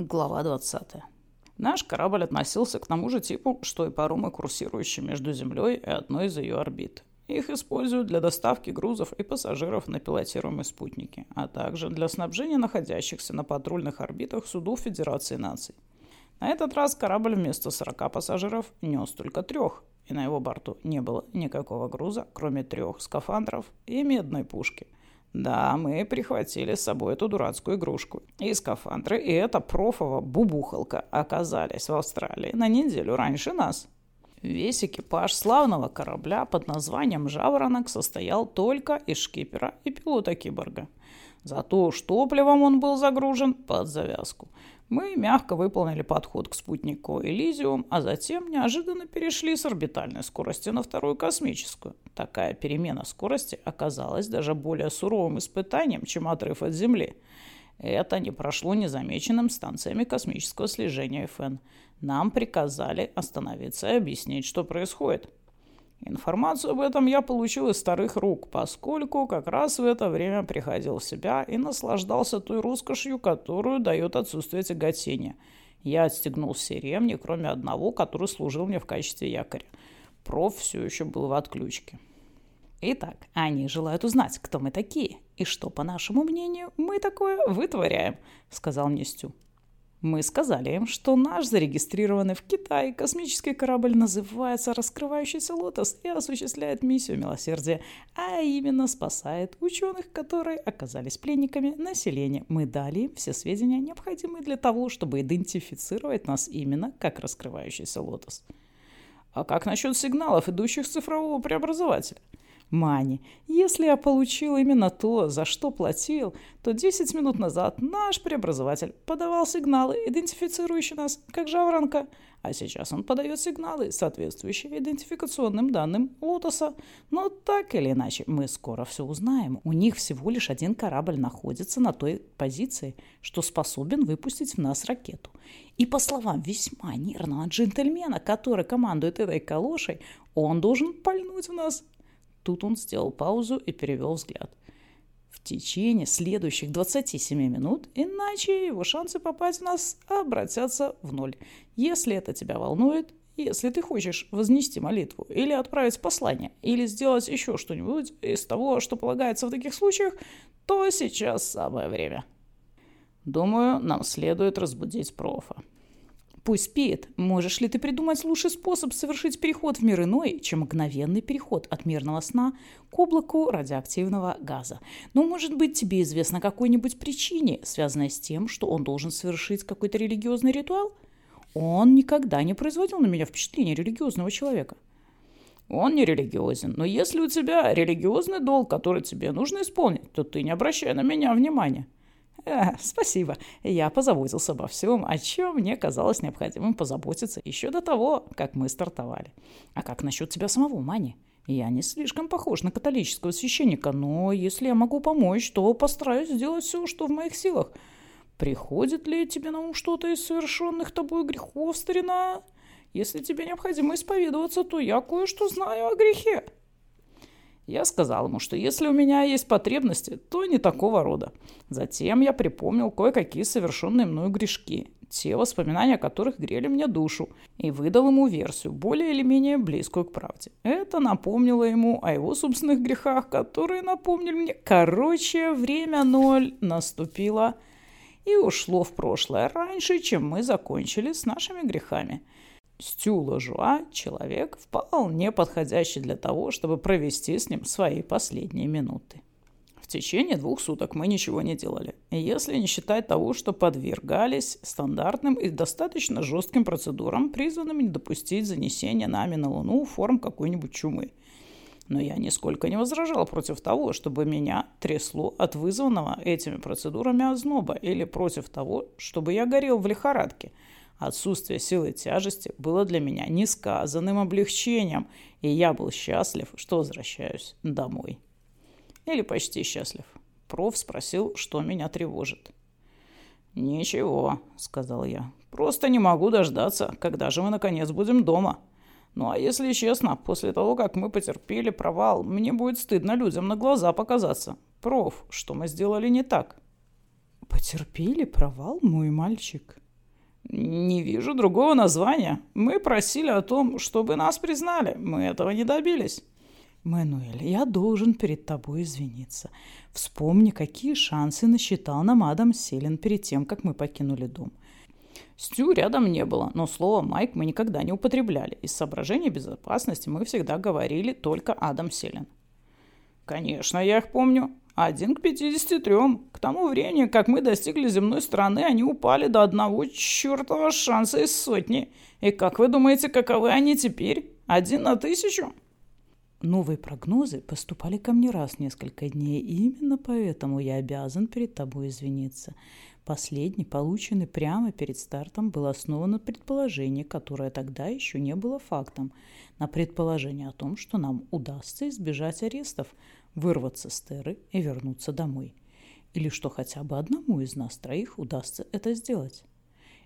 Глава 20. Наш корабль относился к тому же типу, что и паромы, курсирующие между Землей и одной из ее орбит. Их используют для доставки грузов и пассажиров на пилотируемые спутники, а также для снабжения находящихся на патрульных орбитах судов Федерации наций. На этот раз корабль вместо 40 пассажиров нес только трех, и на его борту не было никакого груза, кроме трех скафандров и медной пушки – да, мы прихватили с собой эту дурацкую игрушку. И скафандры, и эта профова бубухалка оказались в Австралии на неделю раньше нас. Весь экипаж славного корабля под названием «Жаворонок» состоял только из шкипера и пилота киборга. Зато уж топливом он был загружен под завязку. Мы мягко выполнили подход к спутнику Элизиум, а затем неожиданно перешли с орбитальной скорости на вторую космическую. Такая перемена скорости оказалась даже более суровым испытанием, чем отрыв от Земли. Это не прошло незамеченным станциями космического слежения ФН. Нам приказали остановиться и объяснить, что происходит. Информацию об этом я получил из старых рук, поскольку как раз в это время приходил в себя и наслаждался той роскошью, которую дает отсутствие тяготения. Я отстегнул все ремни, кроме одного, который служил мне в качестве якоря. Проф все еще был в отключке. Итак, они желают узнать, кто мы такие и что, по нашему мнению, мы такое вытворяем, сказал мне Стю. Мы сказали им, что наш зарегистрированный в Китае космический корабль называется «Раскрывающийся лотос» и осуществляет миссию милосердия, а именно спасает ученых, которые оказались пленниками населения. Мы дали им все сведения, необходимые для того, чтобы идентифицировать нас именно как «Раскрывающийся лотос». А как насчет сигналов, идущих с цифрового преобразователя? Мани, если я получил именно то, за что платил, то 10 минут назад наш преобразователь подавал сигналы, идентифицирующие нас как жаворонка, а сейчас он подает сигналы, соответствующие идентификационным данным Лотоса. Но так или иначе, мы скоро все узнаем. У них всего лишь один корабль находится на той позиции, что способен выпустить в нас ракету. И по словам весьма нервного джентльмена, который командует этой калошей, он должен пальнуть в нас Тут он сделал паузу и перевел взгляд. В течение следующих 27 минут, иначе его шансы попасть в нас обратятся в ноль. Если это тебя волнует, если ты хочешь вознести молитву или отправить послание, или сделать еще что-нибудь из того, что полагается в таких случаях, то сейчас самое время. Думаю, нам следует разбудить профа. Пусть спит. Можешь ли ты придумать лучший способ совершить переход в мир иной, чем мгновенный переход от мирного сна к облаку радиоактивного газа? Но, может быть, тебе известно какой-нибудь причине, связанной с тем, что он должен совершить какой-то религиозный ритуал? Он никогда не производил на меня впечатление религиозного человека. Он не религиозен, но если у тебя религиозный долг, который тебе нужно исполнить, то ты не обращай на меня внимания. Спасибо. Я позаботился обо всем, о чем мне казалось необходимым позаботиться еще до того, как мы стартовали. А как насчет тебя самого, Мани? Я не слишком похож на католического священника, но если я могу помочь, то постараюсь сделать все, что в моих силах. Приходит ли тебе на ум что-то из совершенных тобой грехов, старина? Если тебе необходимо исповедоваться, то я кое-что знаю о грехе. Я сказал ему, что если у меня есть потребности, то не такого рода. Затем я припомнил кое-какие совершенные мною грешки, те воспоминания о которых грели мне душу, и выдал ему версию, более или менее близкую к правде. Это напомнило ему о его собственных грехах, которые напомнили мне. Короче, время ноль наступило и ушло в прошлое раньше, чем мы закончили с нашими грехами. Стю Ложуа – человек, вполне подходящий для того, чтобы провести с ним свои последние минуты. В течение двух суток мы ничего не делали, если не считать того, что подвергались стандартным и достаточно жестким процедурам, призванным не допустить занесения нами на Луну форм какой-нибудь чумы. Но я нисколько не возражал против того, чтобы меня трясло от вызванного этими процедурами озноба или против того, чтобы я горел в лихорадке – Отсутствие силы тяжести было для меня несказанным облегчением, и я был счастлив, что возвращаюсь домой. Или почти счастлив. Проф спросил, что меня тревожит. «Ничего», — сказал я. «Просто не могу дождаться, когда же мы наконец будем дома. Ну а если честно, после того, как мы потерпели провал, мне будет стыдно людям на глаза показаться. Проф, что мы сделали не так?» «Потерпели провал, мой мальчик?» Не вижу другого названия. Мы просили о том, чтобы нас признали. Мы этого не добились. Мануэль, я должен перед тобой извиниться. Вспомни, какие шансы насчитал нам Адам Селин перед тем, как мы покинули дом. Стю рядом не было, но слово «Майк» мы никогда не употребляли. Из соображений безопасности мы всегда говорили только «Адам Селин». Конечно, я их помню. Один к 53. К тому времени, как мы достигли земной стороны, они упали до одного чертова шанса из сотни. И как вы думаете, каковы они теперь? Один на тысячу? Новые прогнозы поступали ко мне раз в несколько дней, и именно поэтому я обязан перед тобой извиниться. Последний, полученный прямо перед стартом, был основан на предположении, которое тогда еще не было фактом, на предположение о том, что нам удастся избежать арестов, вырваться с Терры и вернуться домой. Или что хотя бы одному из нас троих удастся это сделать.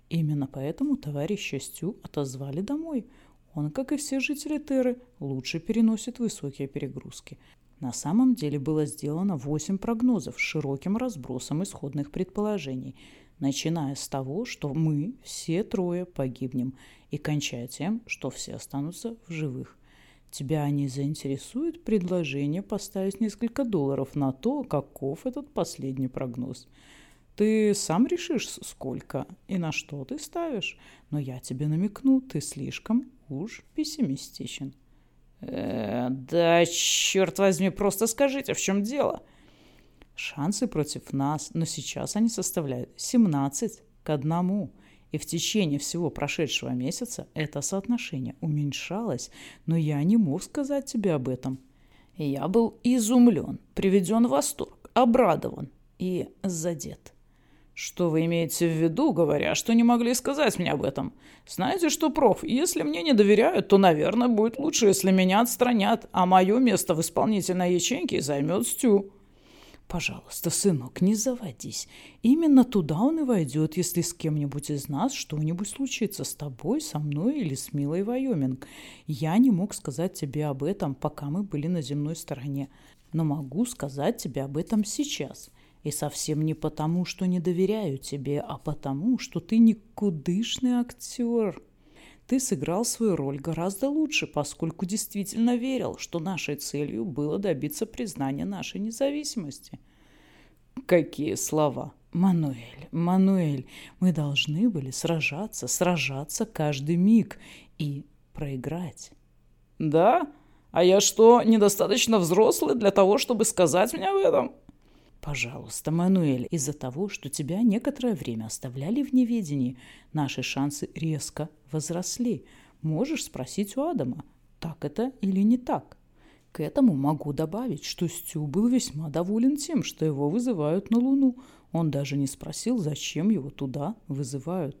Именно поэтому товарища Стю отозвали домой – он, как и все жители Терры, лучше переносит высокие перегрузки. На самом деле было сделано 8 прогнозов с широким разбросом исходных предположений, начиная с того, что мы все трое погибнем, и кончая тем, что все останутся в живых. Тебя не заинтересует предложение поставить несколько долларов на то, каков этот последний прогноз. Ты сам решишь, сколько и на что ты ставишь, но я тебе намекну, ты слишком уж пессимистичен. Э, да, черт возьми, просто скажите, в чем дело? Шансы против нас, но сейчас они составляют 17 к одному. И в течение всего прошедшего месяца это соотношение уменьшалось, но я не мог сказать тебе об этом. Я был изумлен, приведен в восторг, обрадован и задет. Что вы имеете в виду, говоря, что не могли сказать мне об этом? Знаете что, проф, если мне не доверяют, то, наверное, будет лучше, если меня отстранят, а мое место в исполнительной ячейке займет Стю. Пожалуйста, сынок, не заводись. Именно туда он и войдет, если с кем-нибудь из нас что-нибудь случится с тобой, со мной или с Милой Вайоминг. Я не мог сказать тебе об этом, пока мы были на земной стороне, но могу сказать тебе об этом сейчас. И совсем не потому, что не доверяю тебе, а потому, что ты никудышный актер. Ты сыграл свою роль гораздо лучше, поскольку действительно верил, что нашей целью было добиться признания нашей независимости. Какие слова! Мануэль, Мануэль, мы должны были сражаться, сражаться каждый миг и проиграть. Да? А я что, недостаточно взрослый для того, чтобы сказать мне об этом? Пожалуйста, Мануэль, из-за того, что тебя некоторое время оставляли в неведении, наши шансы резко возросли. Можешь спросить у Адама, так это или не так. К этому могу добавить, что Стю был весьма доволен тем, что его вызывают на Луну. Он даже не спросил, зачем его туда вызывают.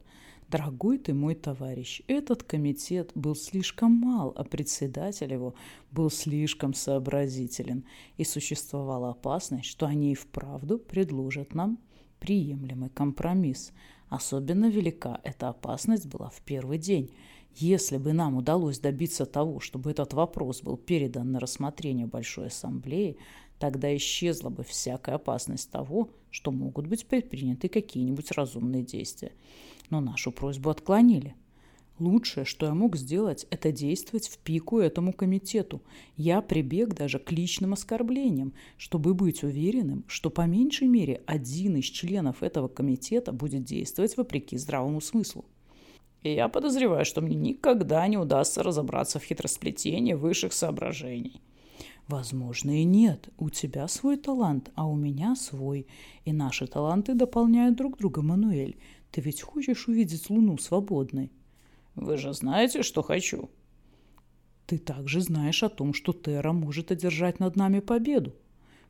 Дорогой ты мой товарищ, этот комитет был слишком мал, а председатель его был слишком сообразителен, и существовала опасность, что они и вправду предложат нам приемлемый компромисс. Особенно велика эта опасность была в первый день. Если бы нам удалось добиться того, чтобы этот вопрос был передан на рассмотрение Большой Ассамблеи, тогда исчезла бы всякая опасность того, что могут быть предприняты какие-нибудь разумные действия но нашу просьбу отклонили. Лучшее, что я мог сделать, это действовать в пику этому комитету. Я прибег даже к личным оскорблениям, чтобы быть уверенным, что по меньшей мере один из членов этого комитета будет действовать вопреки здравому смыслу. И я подозреваю, что мне никогда не удастся разобраться в хитросплетении высших соображений. Возможно и нет. У тебя свой талант, а у меня свой. И наши таланты дополняют друг друга, Мануэль. Ты ведь хочешь увидеть Луну свободной? Вы же знаете, что хочу. Ты также знаешь о том, что Терра может одержать над нами победу.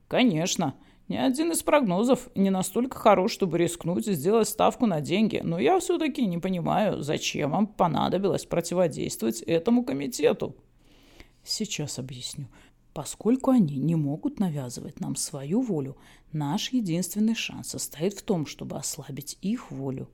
Конечно. Ни один из прогнозов не настолько хорош, чтобы рискнуть и сделать ставку на деньги, но я все-таки не понимаю, зачем вам понадобилось противодействовать этому комитету. Сейчас объясню. Поскольку они не могут навязывать нам свою волю, наш единственный шанс состоит в том, чтобы ослабить их волю.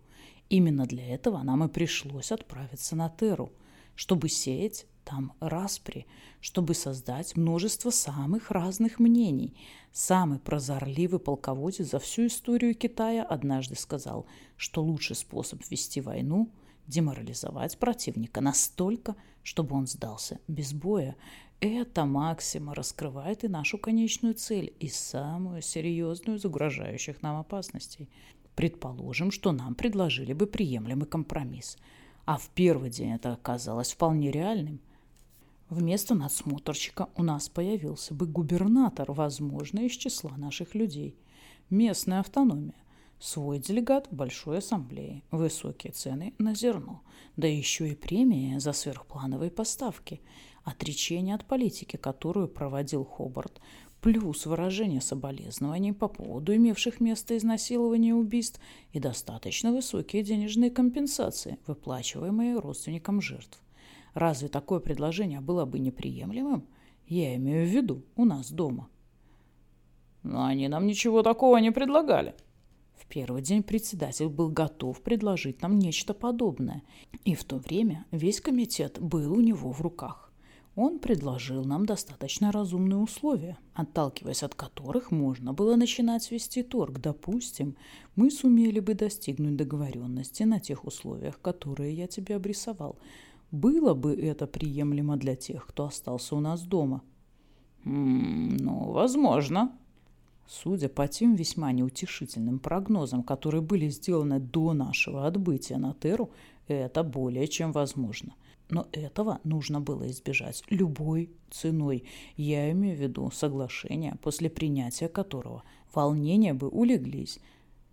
Именно для этого нам и пришлось отправиться на Терру. чтобы сеять там распри, чтобы создать множество самых разных мнений. Самый прозорливый полководец за всю историю Китая однажды сказал, что лучший способ вести войну – деморализовать противника настолько, чтобы он сдался без боя. Эта максима раскрывает и нашу конечную цель, и самую серьезную из угрожающих нам опасностей. Предположим, что нам предложили бы приемлемый компромисс. А в первый день это оказалось вполне реальным – Вместо надсмотрщика у нас появился бы губернатор, возможно, из числа наших людей. Местная автономия. Свой делегат в Большой Ассамблее. Высокие цены на зерно. Да еще и премия за сверхплановые поставки. Отречение от политики, которую проводил Хобарт, плюс выражение соболезнований по поводу имевших место изнасилования и убийств и достаточно высокие денежные компенсации, выплачиваемые родственникам жертв. Разве такое предложение было бы неприемлемым? Я имею в виду у нас дома. Но они нам ничего такого не предлагали. В первый день председатель был готов предложить нам нечто подобное. И в то время весь комитет был у него в руках. Он предложил нам достаточно разумные условия, отталкиваясь от которых можно было начинать вести торг. Допустим, мы сумели бы достигнуть договоренности на тех условиях, которые я тебе обрисовал – было бы это приемлемо для тех, кто остался у нас дома? М -м, ну, возможно. Судя по тем весьма неутешительным прогнозам, которые были сделаны до нашего отбытия на Теру, это более чем возможно. Но этого нужно было избежать любой ценой. Я имею в виду соглашение, после принятия которого волнения бы улеглись,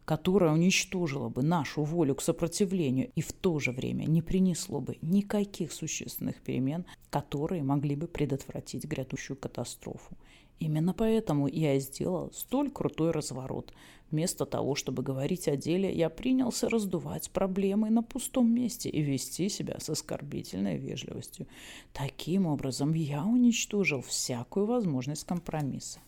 которое уничтожило бы нашу волю к сопротивлению и в то же время не принесло бы никаких существенных перемен, которые могли бы предотвратить грядущую катастрофу. Именно поэтому я и сделал столь крутой разворот. Вместо того, чтобы говорить о деле, я принялся раздувать проблемы на пустом месте и вести себя с оскорбительной вежливостью. Таким образом, я уничтожил всякую возможность компромисса.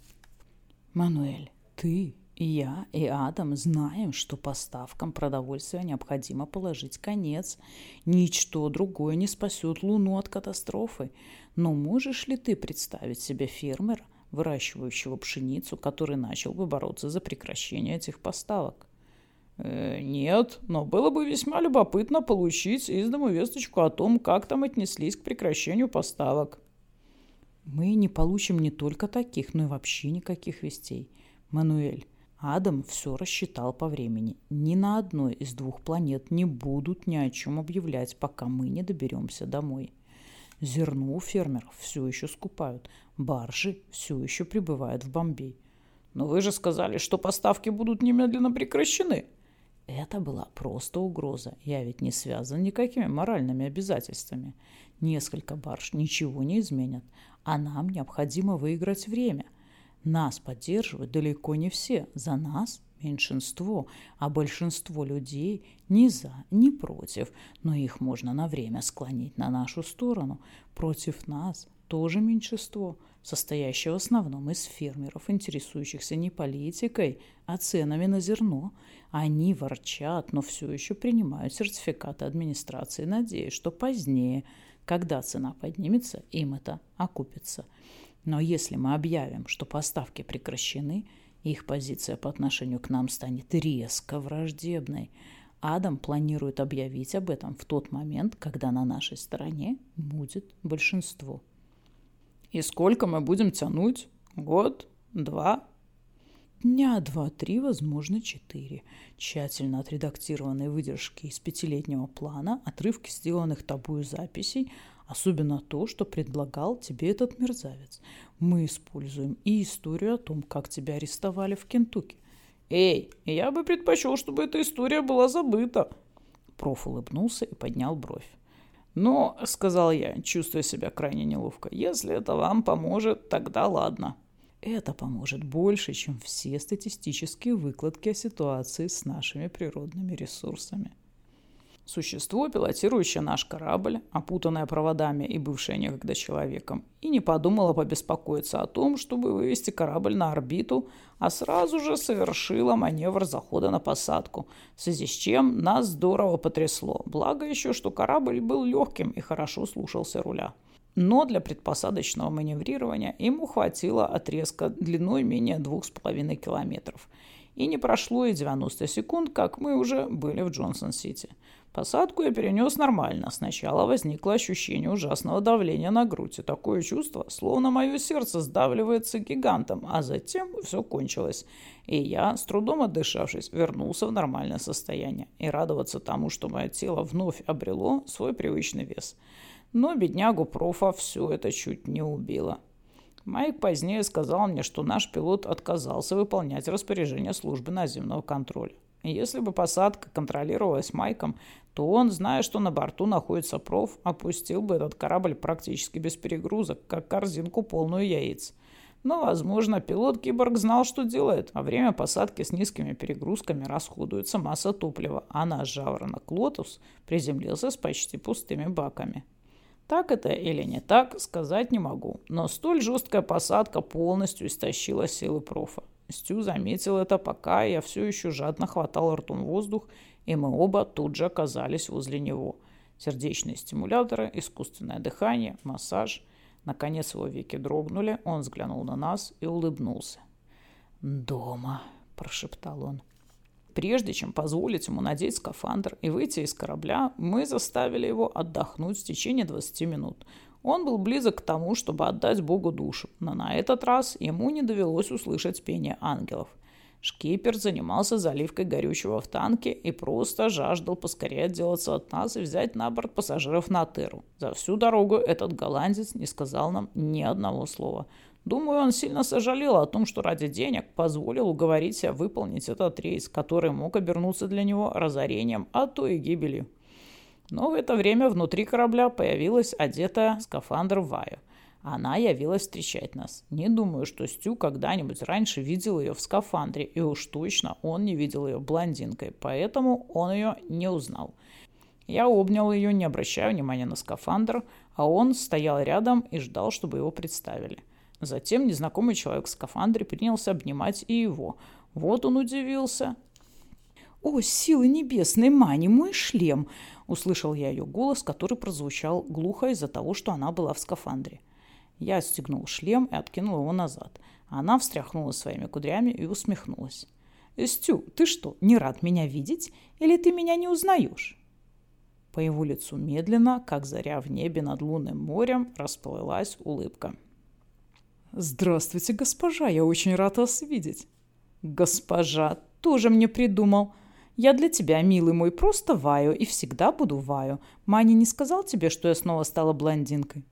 Мануэль, ты я и Адам знаем, что поставкам продовольствия необходимо положить конец. Ничто другое не спасет Луну от катастрофы. Но можешь ли ты представить себе фермера, выращивающего пшеницу, который начал бы бороться за прекращение этих поставок? Э, нет, но было бы весьма любопытно получить из дому весточку о том, как там отнеслись к прекращению поставок. Мы не получим не только таких, но и вообще никаких вестей. Мануэль, Адам все рассчитал по времени. Ни на одной из двух планет не будут ни о чем объявлять, пока мы не доберемся домой. Зерно у фермеров все еще скупают, баржи все еще прибывают в Бомбей. Но вы же сказали, что поставки будут немедленно прекращены. Это была просто угроза. Я ведь не связан никакими моральными обязательствами. Несколько барж ничего не изменят, а нам необходимо выиграть время – нас поддерживают далеко не все. За нас меньшинство, а большинство людей не за, не против, но их можно на время склонить на нашу сторону. Против нас тоже меньшинство, состоящее в основном из фермеров, интересующихся не политикой, а ценами на зерно. Они ворчат, но все еще принимают сертификаты администрации, надеясь, что позднее, когда цена поднимется, им это окупится. Но если мы объявим, что поставки прекращены, их позиция по отношению к нам станет резко враждебной. Адам планирует объявить об этом в тот момент, когда на нашей стороне будет большинство. И сколько мы будем тянуть? Год? Два? Дня два-три, возможно, четыре. Тщательно отредактированные выдержки из пятилетнего плана, отрывки сделанных тобою записей, Особенно то, что предлагал тебе этот мерзавец. Мы используем и историю о том, как тебя арестовали в Кентукки. Эй, я бы предпочел, чтобы эта история была забыта. Проф улыбнулся и поднял бровь. «Но», — сказал я, чувствуя себя крайне неловко, — «если это вам поможет, тогда ладно». Это поможет больше, чем все статистические выкладки о ситуации с нашими природными ресурсами. Существо, пилотирующее наш корабль, опутанное проводами и бывшее некогда человеком, и не подумало побеспокоиться о том, чтобы вывести корабль на орбиту, а сразу же совершило маневр захода на посадку, в связи с чем нас здорово потрясло. Благо еще, что корабль был легким и хорошо слушался руля. Но для предпосадочного маневрирования ему хватило отрезка длиной менее 2,5 километров. И не прошло и 90 секунд, как мы уже были в Джонсон-Сити. Посадку я перенес нормально. Сначала возникло ощущение ужасного давления на грудь и такое чувство, словно мое сердце сдавливается гигантом, а затем все кончилось. И я, с трудом отдышавшись, вернулся в нормальное состояние и радоваться тому, что мое тело вновь обрело свой привычный вес. Но беднягу профа все это чуть не убило. Майк позднее сказал мне, что наш пилот отказался выполнять распоряжение службы наземного контроля. Если бы посадка контролировалась Майком, то он, зная, что на борту находится проф, опустил бы этот корабль практически без перегрузок, как корзинку полную яиц. Но, возможно, пилот-киборг знал, что делает. Во время посадки с низкими перегрузками расходуется масса топлива, а наш жаворонок «Лотус» приземлился с почти пустыми баками. Так это или не так, сказать не могу, но столь жесткая посадка полностью истощила силы профа. Стю заметил это, пока я все еще жадно хватал ртом воздух, и мы оба тут же оказались возле него. Сердечные стимуляторы, искусственное дыхание, массаж. Наконец его веки дрогнули, он взглянул на нас и улыбнулся. «Дома», – прошептал он. Прежде чем позволить ему надеть скафандр и выйти из корабля, мы заставили его отдохнуть в течение 20 минут. Он был близок к тому, чтобы отдать Богу душу, но на этот раз ему не довелось услышать пение ангелов. Шкипер занимался заливкой горючего в танке и просто жаждал поскорее отделаться от нас и взять на борт пассажиров на Теру. За всю дорогу этот голландец не сказал нам ни одного слова. Думаю, он сильно сожалел о том, что ради денег позволил уговорить себя выполнить этот рейс, который мог обернуться для него разорением, а то и гибелью. Но в это время внутри корабля появилась одетая скафандр Ваю. Она явилась встречать нас. Не думаю, что Стю когда-нибудь раньше видел ее в скафандре, и уж точно он не видел ее блондинкой, поэтому он ее не узнал. Я обнял ее, не обращая внимания на скафандр, а он стоял рядом и ждал, чтобы его представили. Затем незнакомый человек в скафандре принялся обнимать и его. Вот он удивился. «О, силы небесной, Мани, мой шлем!» Услышал я ее голос, который прозвучал глухо из-за того, что она была в скафандре. Я отстегнул шлем и откинул его назад. Она встряхнула своими кудрями и усмехнулась. «Стю, ты что, не рад меня видеть? Или ты меня не узнаешь?» По его лицу медленно, как заря в небе над лунным морем, расплылась улыбка. «Здравствуйте, госпожа, я очень рад вас видеть». «Госпожа, тоже мне придумал. Я для тебя, милый мой, просто Ваю и всегда буду Ваю. Мани не сказал тебе, что я снова стала блондинкой?»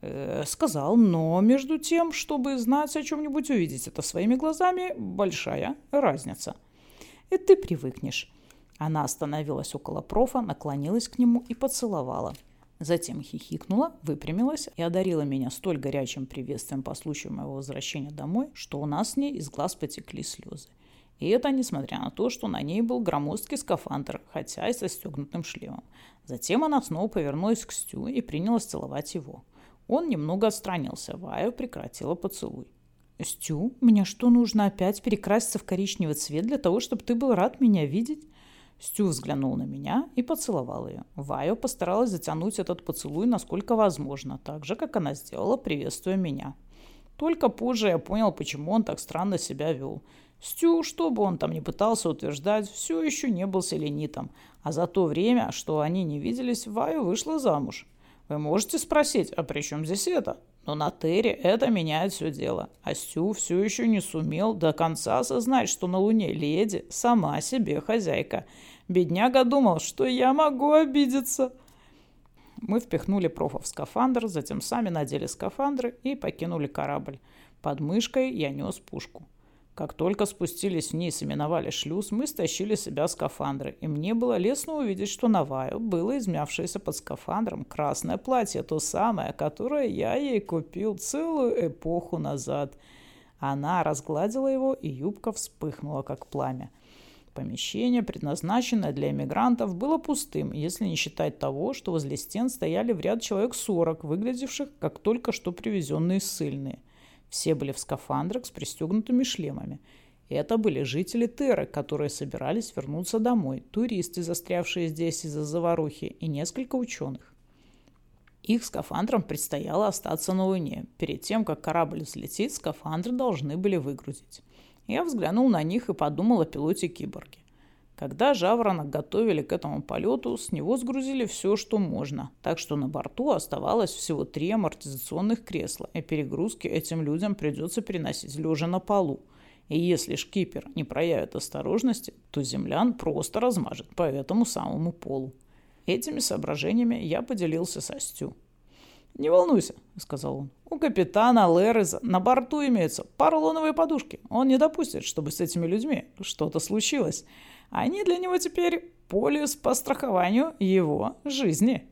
э, «Сказал, но между тем, чтобы знать о чем-нибудь увидеть это своими глазами, большая разница». «И ты привыкнешь». Она остановилась около профа, наклонилась к нему и поцеловала. Затем хихикнула, выпрямилась и одарила меня столь горячим приветствием по случаю моего возвращения домой, что у нас с ней из глаз потекли слезы. И это несмотря на то, что на ней был громоздкий скафандр, хотя и со стегнутым шлемом. Затем она снова повернулась к Стю и принялась целовать его. Он немного отстранился, Вая прекратила поцелуй. «Стю, мне что, нужно опять перекраситься в коричневый цвет для того, чтобы ты был рад меня видеть?» Стю взглянул на меня и поцеловал ее. Вайо постаралась затянуть этот поцелуй насколько возможно, так же, как она сделала, приветствуя меня. Только позже я понял, почему он так странно себя вел. Стю, что бы он там ни пытался утверждать, все еще не был селенитом. А за то время, что они не виделись, Ваю вышла замуж. Вы можете спросить, а при чем здесь это? Но на Терре это меняет все дело. А Стю все еще не сумел до конца осознать, что на Луне леди сама себе хозяйка. Бедняга думал, что я могу обидеться. Мы впихнули профа в скафандр, затем сами надели скафандры и покинули корабль. Под мышкой я нес пушку. Как только спустились вниз и миновали шлюз, мы стащили с себя скафандры, и мне было лестно увидеть, что на Ваю было измявшееся под скафандром красное платье, то самое, которое я ей купил целую эпоху назад. Она разгладила его, и юбка вспыхнула, как пламя. Помещение, предназначенное для эмигрантов, было пустым, если не считать того, что возле стен стояли в ряд человек 40, выглядевших как только что привезенные ссыльные. Все были в скафандрах с пристегнутыми шлемами. Это были жители Терры, которые собирались вернуться домой, туристы, застрявшие здесь из-за заварухи, и несколько ученых. Их скафандрам предстояло остаться на Луне. Перед тем, как корабль взлетит, скафандры должны были выгрузить. Я взглянул на них и подумал о пилоте киборге. Когда жаворонок готовили к этому полету, с него сгрузили все, что можно, так что на борту оставалось всего три амортизационных кресла, и перегрузки этим людям придется переносить лежа на полу. И если шкипер не проявит осторожности, то землян просто размажет по этому самому полу. Этими соображениями я поделился со Стю. «Не волнуйся», — сказал он. «У капитана Лереза на борту имеются поролоновые подушки. Он не допустит, чтобы с этими людьми что-то случилось. Они для него теперь полис по страхованию его жизни».